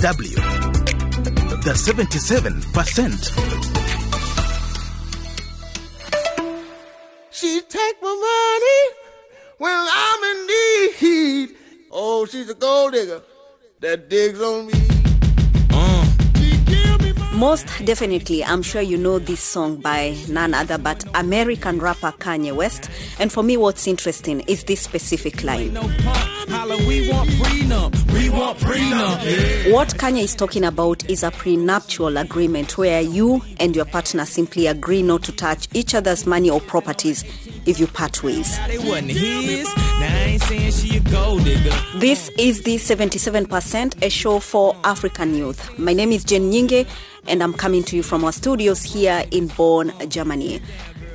DW. The 77%. She take my money when I'm in need. Oh, she's a gold digger that digs on me. Mm. She give me my Most definitely, I'm sure you know this song by none other but American rapper Kanye West. And for me, what's interesting is this specific line. No punk, holla, we want prenup, we want prenup. Yeah. What Kanye is talking about is a prenuptial agreement where you and your partner simply agree not to touch each other's money or properties if you part ways. Now they wasn't his. Now I ain't saying she a gold digger. This is the 77%, a show for African youth. My name is Jane Nyingi, and I'm coming to you from our studios here in Bonn, Germany.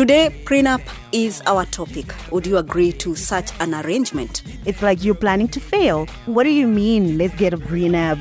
Today, prenup is our topic. Would you agree to such an arrangement? It's like you're planning to fail. What do you mean, let's get a prenup?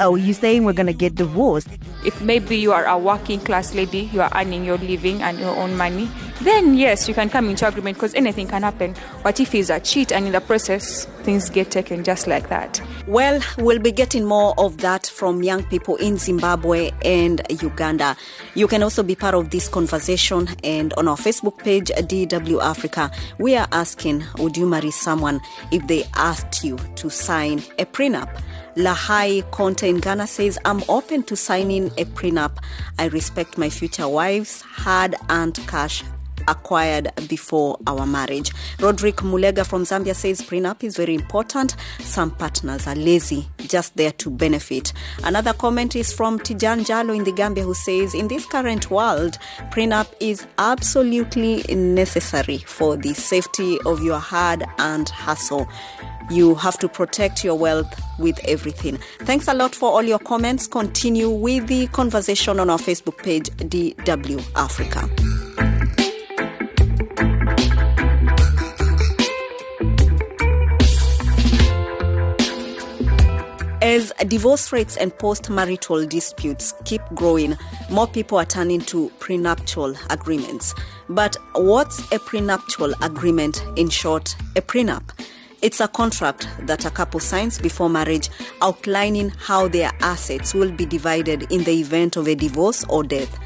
Are oh, you saying we're going to get divorced? if maybe you are a working class lady, you are earning your living and your own money, then yes, you can come into agreement because anything can happen. But if he's a cheat and in the process, things get taken just like that. Well, we'll be getting more of that from young people in Zimbabwe and Uganda. You can also be part of this conversation, and on our Facebook page, DW Africa, we are asking Would you marry someone if they asked you to sign a prenup? Lahai Conte in Ghana says, I'm open to signing a prenup. I respect my future wife's hard earned cash acquired before our marriage. Roderick Mulega from Zambia says prenup is very important. Some partners are lazy, just there to benefit. Another comment is from Tijan Jalo in the Gambia who says, In this current world, prenup is absolutely necessary for the safety of your hard earned hustle. You have to protect your wealth with everything. Thanks a lot for all your comments. Continue with the conversation on our Facebook page, DW Africa. As divorce rates and post marital disputes keep growing, more people are turning to prenuptial agreements. But what's a prenuptial agreement? In short, a prenup. It's a contract that a couple signs before marriage outlining how their assets will be divided in the event of a divorce or death.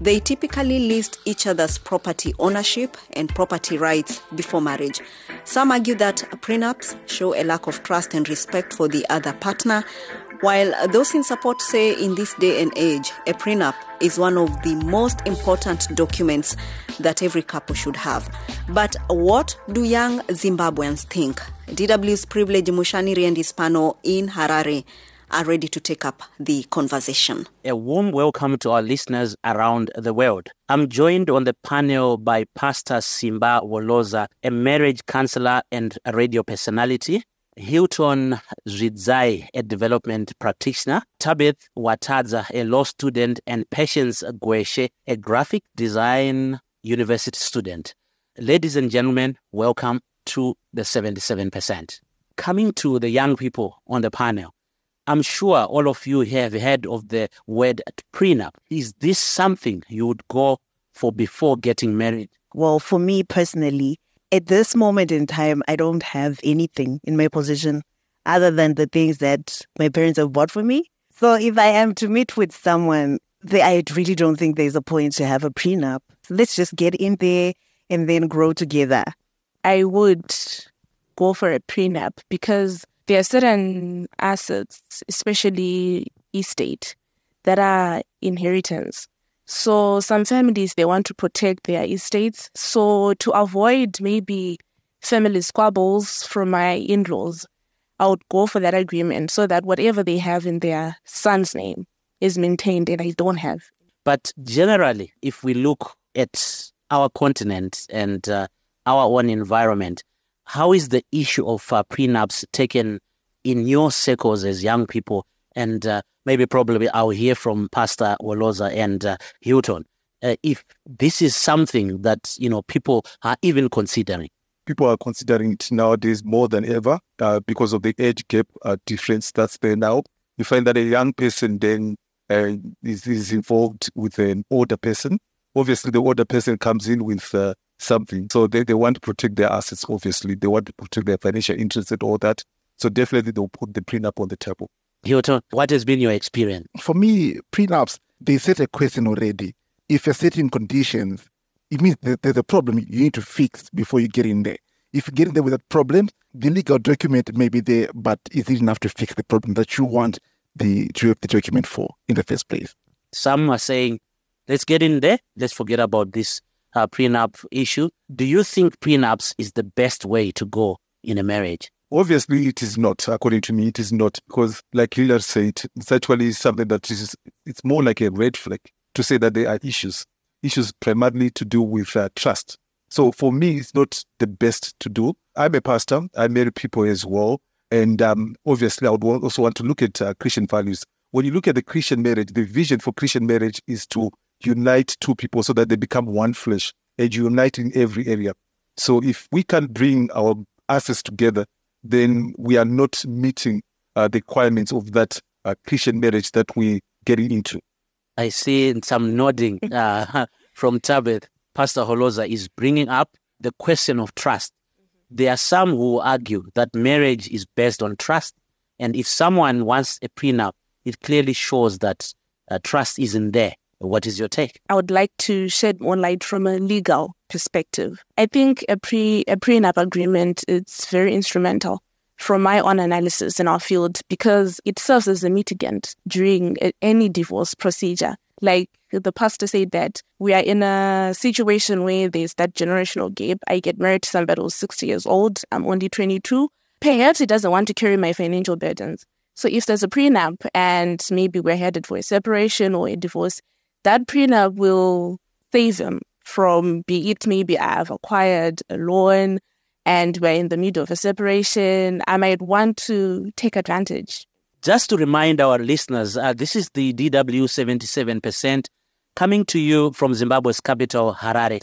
They typically list each other's property ownership and property rights before marriage. Some argue that prenups show a lack of trust and respect for the other partner, while those in support say in this day and age, a prenup is one of the most important documents that every couple should have. But what do young Zimbabweans think? DW's Privilege Mushaniri and Hispano in Harare are ready to take up the conversation. A warm welcome to our listeners around the world. I'm joined on the panel by Pastor Simba Woloza, a marriage counselor and radio personality, Hilton Zwidzai, a development practitioner, Tabith Watadza, a law student, and Patience Gweshe, a graphic design university student. Ladies and gentlemen, welcome to the 77%. Coming to the young people on the panel, I'm sure all of you have heard of the word prenup. Is this something you would go for before getting married? Well, for me personally, at this moment in time, I don't have anything in my possession other than the things that my parents have bought for me. So if I am to meet with someone, they, I really don't think there's a point to have a prenup. Let's just get in there and then grow together. I would go for a prenup because there are certain assets, especially estate, that are inheritance. So some families they want to protect their estates. So to avoid maybe family squabbles from my in-laws, I would go for that agreement so that whatever they have in their son's name is maintained and I don't have. But generally, if we look at our continent and uh, our own environment, how is the issue of uh, prenups taken in your circles as young people? And uh, maybe probably I'll hear from Pastor Woloza and uh, Hilton uh, if this is something that you know people are even considering. people are considering it nowadays more than ever uh, because of the age gap uh, difference that's there now. You find that a young person then is, is involved with an older person. Obviously, the older person comes in with uh, something. So they, they want to protect their assets, obviously. They want to protect their financial interests and all that. So definitely they'll put the prenup on the table. Hilton, what has been your experience? For me, prenups, they set a question already. If you're setting conditions, it means that there's a problem you need to fix before you get in there. If you get in there without problems, the legal document may be there, but is it enough to fix the problem that you want the to have the document for in the first place? Some are saying, let's get in there, let's forget about this uh, prenup issue. Do you think prenups is the best way to go in a marriage? Obviously, it is not. According to me, it is not because, like Hilary said, it's actually something that is. It's more like a red flag to say that there are issues, issues primarily to do with uh, trust. So for me, it's not the best to do. I'm a pastor. I marry people as well, and um, obviously, I would also want to look at uh, Christian values. When you look at the Christian marriage, the vision for Christian marriage is to unite two people so that they become one flesh and unite in every area. So if we can bring our assets together then we are not meeting uh, the requirements of that uh, Christian marriage that we're getting into. I see some nodding uh, from Tabith. Pastor Holoza is bringing up the question of trust. There are some who argue that marriage is based on trust. And if someone wants a prenup, it clearly shows that uh, trust isn't there. What is your take? I would like to shed more light from a legal perspective. I think a pre a prenup agreement is very instrumental from my own analysis in our field because it serves as a mitigant during any divorce procedure. Like the pastor said that we are in a situation where there's that generational gap. I get married to somebody who's 60 years old. I'm only 22. Perhaps he doesn't want to carry my financial burdens. So if there's a prenup and maybe we're headed for a separation or a divorce, that prenup will save him from be it maybe I've acquired a loan and we're in the middle of a separation. I might want to take advantage. Just to remind our listeners, uh, this is the DW 77% coming to you from Zimbabwe's capital, Harare.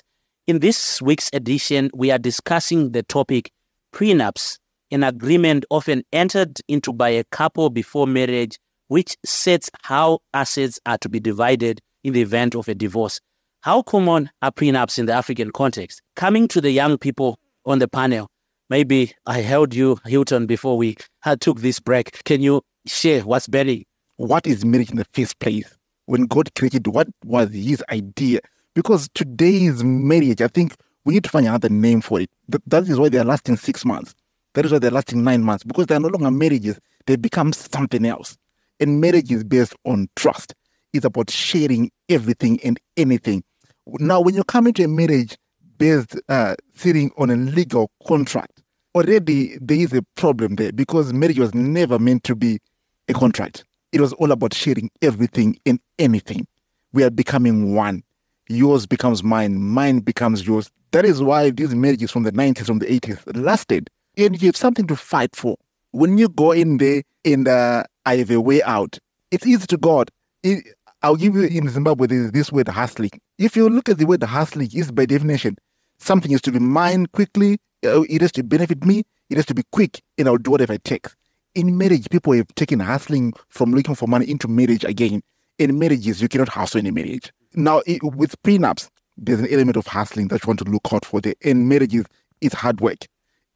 In this week's edition, we are discussing the topic prenups, an agreement often entered into by a couple before marriage, which sets how assets are to be divided in the event of a divorce. How common are prenups in the African context? Coming to the young people on the panel, maybe I held you, Hilton, before we had took this break. Can you share what's burning? What is marriage in the first place? When God created, what was His idea? Because today's marriage, I think we need to find another name for it. That is why they are lasting six months. That is why they're lasting nine months because they are no longer marriages. They become something else. And marriage is based on trust. It's about sharing everything and anything. Now, when you come into a marriage based uh, sitting on a legal contract, already there is a problem there because marriage was never meant to be a contract. It was all about sharing everything and anything. We are becoming one. Yours becomes mine, mine becomes yours. That is why these marriages from the 90s, from the 80s lasted. And you have something to fight for. When you go in there and uh, I have a way out, it's easy to God. It, I'll give you in Zimbabwe this, this word hustling. If you look at the word hustling, is by definition something is to be mined quickly. Uh, it has to benefit me. It has to be quick, and I'll do whatever it takes. In marriage, people have taken hustling from looking for money into marriage again. In marriages, you cannot hustle in a marriage. Now, it, with prenups, there's an element of hustling that you want to look out for. There. In marriages, it's hard work.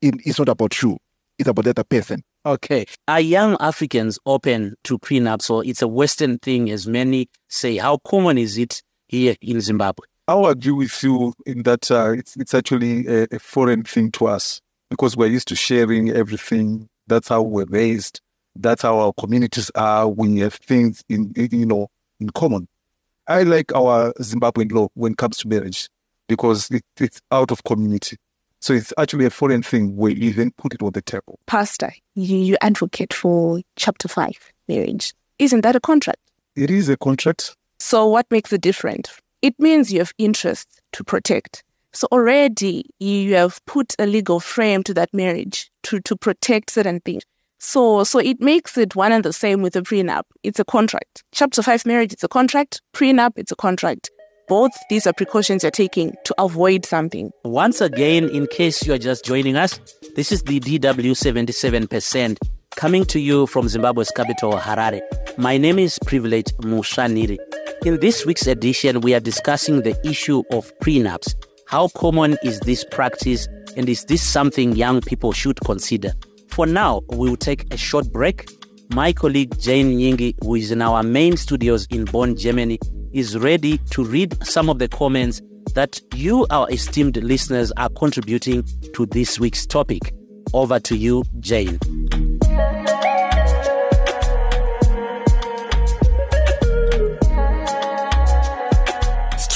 It, it's not about you. It's about the other person. Okay. Are young Africans open to prenups or it's a Western thing, as many say? How common is it here in Zimbabwe? I'll agree with you in that uh, it's, it's actually a, a, foreign thing to us because we're used to sharing everything. That's how we're raised. That's how our communities are. We have things in, you know, in common. I like our Zimbabwean law when it comes to marriage because it, it's out of community. So it's actually a foreign thing. where you then put it on the table. Pastor, you, you advocate for chapter five marriage. Isn't that a contract? It is a contract. So what makes it different? It means you have interests to protect. So already you have put a legal frame to that marriage to, to protect certain things. So so it makes it one and the same with a prenup. It's a contract. Chapter five marriage, it's a contract. Prenup, it's a contract both these are precautions you're taking to avoid something. Once again, in case you're just joining us, this is the DW 77% coming to you from Zimbabwe's capital, Harare. My name is Privilege Mushaniri. In this week's edition, we are discussing the issue of prenups. How common is this practice, and is this something young people should consider? For now, we will take a short break. my colleague Jane Nyingi, who is in our main studios in Bonn, Germany, is ready to read some of the comments that you, our esteemed listeners, are contributing to this week's topic. Over to you, Jane.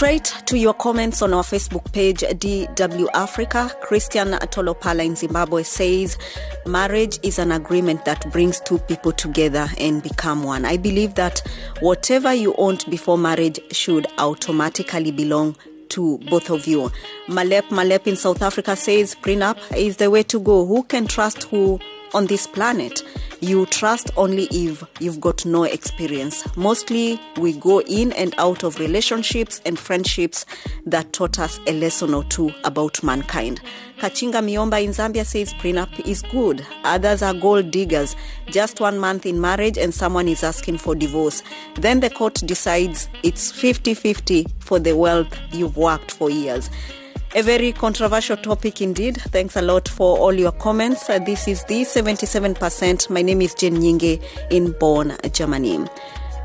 Straight to your comments on our Facebook page, DW Africa. Christian Tolopala in Zimbabwe says, Marriage is an agreement that brings two people together and become one. I believe that whatever you owned before marriage should automatically belong to both of you. Malep Malep in South Africa says, Prenup is the way to go. Who can trust who on this planet? You trust only if you've got no experience. Mostly, we go in and out of relationships and friendships that taught us a lesson or two about mankind. Kachinga Miomba in Zambia says prenup is good. Others are gold diggers. Just one month in marriage and someone is asking for divorce. Then the court decides it's 50 50 for the wealth you've worked for years. A very controversial topic indeed. Thanks a lot for all your comments. Uh, this is the 77%. My name is Jane Nyingi in Bonn, Germany.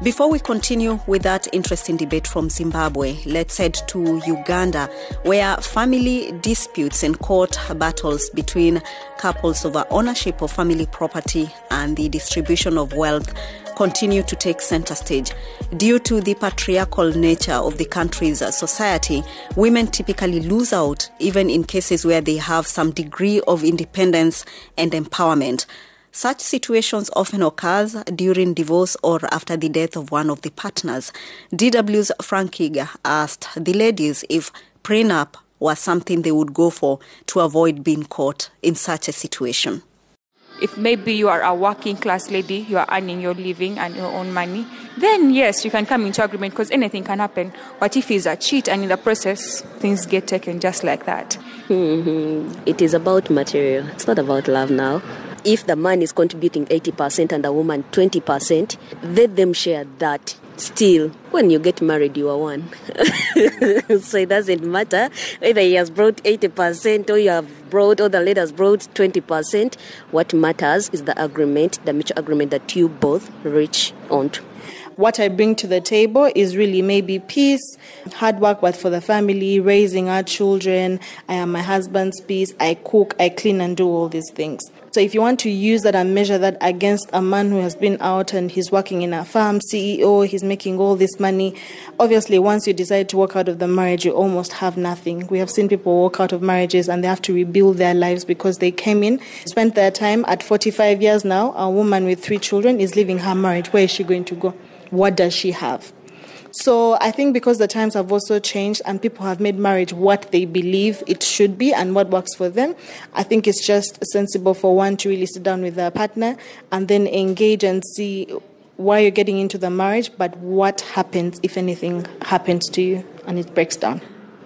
Before we continue with that interesting debate from Zimbabwe, let's head to Uganda, where family disputes and court battles between couples over ownership of family property and the distribution of wealth continue to take center stage. Due to the patriarchal nature of the country's society, women typically lose out, even in cases where they have some degree of independence and empowerment. Such situations often occurs during divorce or after the death of one of the partners. DW's Frank asked the ladies if prenup was something they would go for to avoid being caught in such a situation. If maybe you are a working class lady, you are earning your living and your own money, then yes, you can come into agreement because anything can happen. What if he's a cheat and in the process things get taken just like that? Mm-hmm. It is about material. It's not about love now. If the man is contributing 80% and the woman 20%, let them share that. Still, when you get married, you are one. so it doesn't matter whether he has brought 80% or you have brought, or the lady has brought 20%. What matters is the agreement, the mutual agreement that you both reach onto what I bring to the table is really maybe peace, hard work, but for the family, raising our children. I am my husband's peace. I cook, I clean, and do all these things. So if you want to use that and measure that against a man who has been out and he's working in a farm, CEO, he's making all this money, obviously once you decide to walk out of the marriage, you almost have nothing. We have seen people walk out of marriages and they have to rebuild their lives because they came in, spent their time at 45 years now. A woman with three children is leaving her marriage. Where is she going to go? What does she have? So I think because the times have also changed and people have made marriage what they believe it should be and what works for them, I think it's just sensible for one to really sit down with their partner and then engage and see why you're getting into the marriage, but what happens if anything happens to you and it breaks down.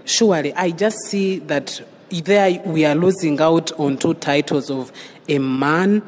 Surely, I just see that there we are losing out on two titles of a man,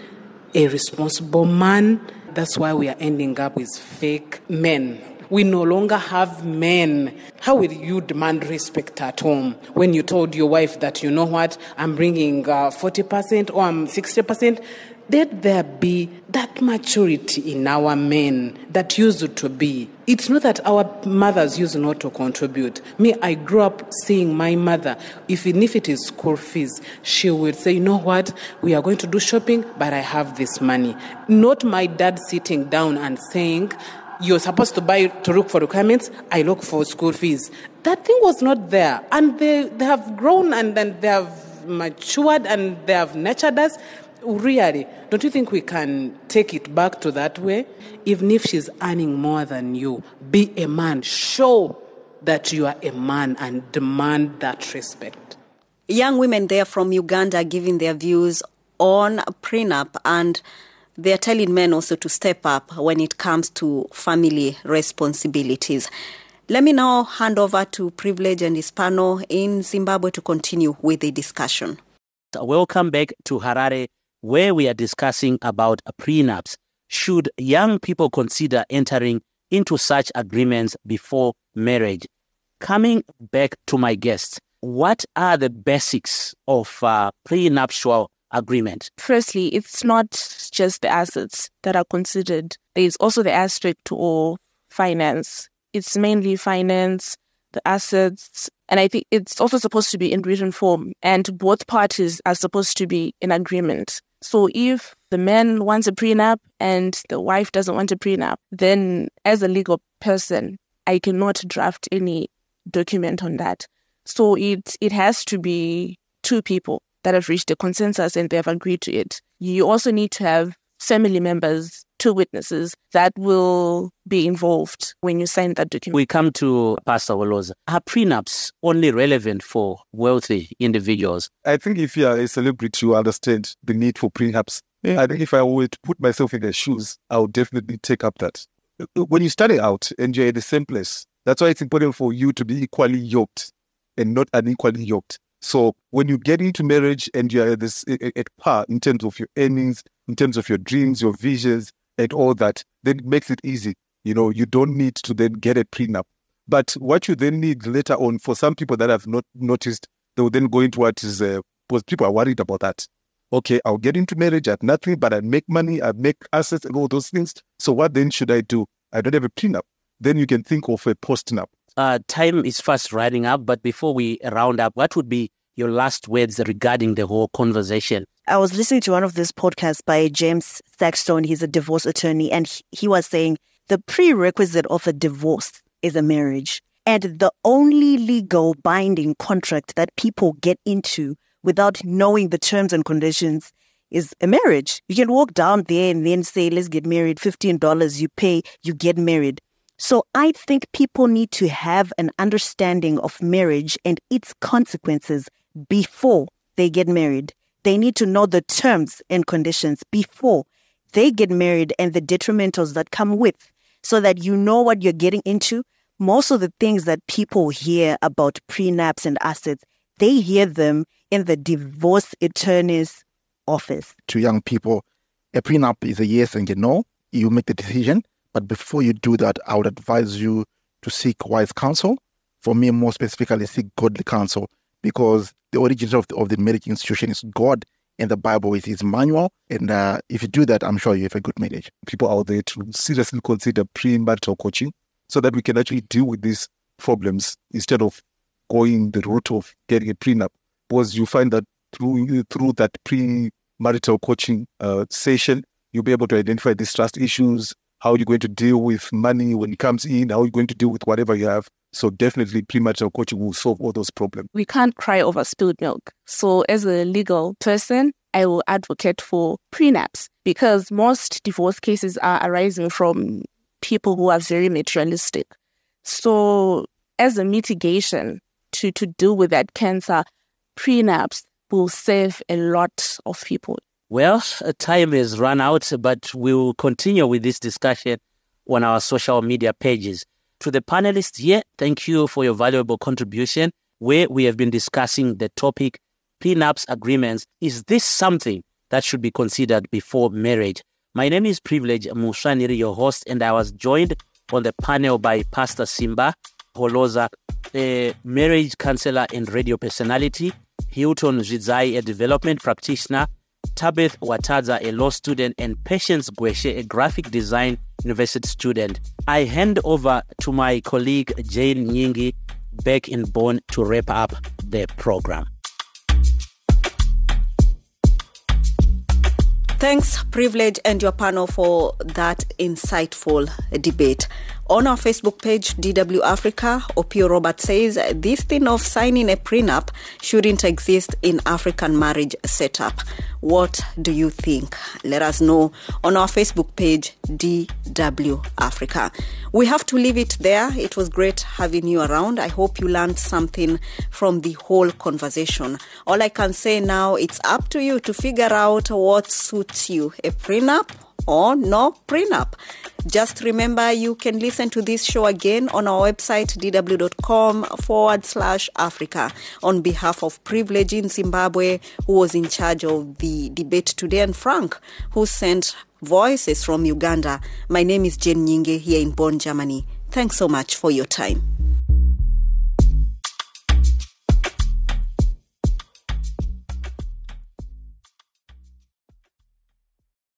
a responsible man. That's why we are ending up with fake men we no longer have men. How will you demand respect at home when you told your wife that, you know what, I'm bringing uh, 40% or I'm 60%? Let there be that maturity in our men that used to be. It's not that our mothers used not to contribute. Me, I grew up seeing my mother, even if it is school fees, she would say, you know what, we are going to do shopping, but I have this money. Not my dad sitting down and saying, you're supposed to buy to look for requirements i look for school fees. That thing was not there. And they, they have grown and then they have matured and they have nurtured us. Really don't you think we can take it back to that way? Even if she's earning more than you be a man. Show that you are a man and demand that respect. Young women there from uganda giving their views on prenup and they're telling men also to step up when it comes to family responsibilities. Let me now hand over to Privilege and Hispano in Zimbabwe to continue with the discussion. Welcome back to Harare, where we are discussing about prenups. Should young people consider entering into such agreements before marriage? Coming back to my guests, what are the basics of uh, prenuptial agreement? Firstly, it's not just the assets that are considered. There's also the aspect of finance. It's mainly finance, the assets, and I think it's also supposed to be in written form, and both parties are supposed to be in agreement. So if the man wants a prenup and the wife doesn't want a prenup, then as a legal person, I cannot draft any document on that. So it it has to be two people that have reached a consensus and they have agreed to it. You also need to have family members, two witnesses that will be involved when you sign that document. We come to Pastor Woloza. Are prenups only relevant for wealthy individuals? I think if you are a celebrity, you understand the need for prenups. Yeah. I think if I were to put myself in their shoes, I would definitely take up that. When you study out and you're in the same place, that's why it's important for you to be equally yoked and not unequally yoked. So when you get into marriage and you're at, this, at par in terms of your earnings, in terms of your dreams, your visions, and all that, then it makes it easy. You know, you don't need to then get a prenup. But what you then need later on, for some people that have not noticed, they will then go into what is, uh, because people are worried about that. Okay, I'll get into marriage at nothing, but I make money, I make assets and all those things. So what then should I do? I don't have a prenup. Then you can think of a postnup. Uh, time is fast running up, but before we round up, what would be your last words regarding the whole conversation? I was listening to one of these podcasts by James Sexton. He's a divorce attorney, and he was saying the prerequisite of a divorce is a marriage. And the only legal binding contract that people get into without knowing the terms and conditions is a marriage. You can walk down there and then say, let's get married, $15 you pay, you get married. So I think people need to have an understanding of marriage and its consequences before they get married. They need to know the terms and conditions before they get married and the detrimentals that come with so that you know what you're getting into. Most of the things that people hear about prenups and assets, they hear them in the divorce attorney's office. To young people, a prenup is a yes and a no. You make the decision. But before you do that, I would advise you to seek wise counsel. For me, more specifically, seek godly counsel because the origin of the, of the marriage institution is God and the Bible is his manual. And uh, if you do that, I'm sure you have a good marriage. People out there to seriously consider premarital coaching so that we can actually deal with these problems instead of going the route of getting a prenup. Because you find that through through that premarital coaching uh, session, you'll be able to identify these trust issues, how are you going to deal with money when it comes in, how you going to deal with whatever you have. So definitely premarital coaching will solve all those problems. We can't cry over spilled milk. So as a legal person, I will advocate for prenups because most divorce cases are arising from people who are very materialistic. So as a mitigation to, to deal with that cancer, prenups will save a lot of people. Well, uh, time has run out, but we will continue with this discussion on our social media pages. To the panelists here, thank you for your valuable contribution where we have been discussing the topic prenups agreements. Is this something that should be considered before marriage? My name is Privilege Mushaniri, your host, and I was joined on the panel by Pastor Simba Holoza, a marriage counselor and radio personality, Hilton Zizai, a development practitioner, Tabeth Wataza, a law student, and Patience Gweshe, a graphic design university student. I hand over to my colleague Jane Nyingi back in Bonn to wrap up the program. Thanks, Privilege, and your panel for that insightful debate. On our Facebook page, DW Africa, Opio Robert says this thing of signing a prenup shouldn't exist in African marriage setup. What do you think? Let us know on our Facebook page, DW Africa. We have to leave it there. It was great having you around. I hope you learned something from the whole conversation. All I can say now, it's up to you to figure out what suits you a prenup or no prenup. Just remember you can listen to this show again on our website dw.com forward slash Africa. On behalf of Privilege in Zimbabwe, who was in charge of the debate today, and Frank, who sent voices from Uganda. My name is Jane Nyingi here in Bonn, Germany. Thanks so much for your time.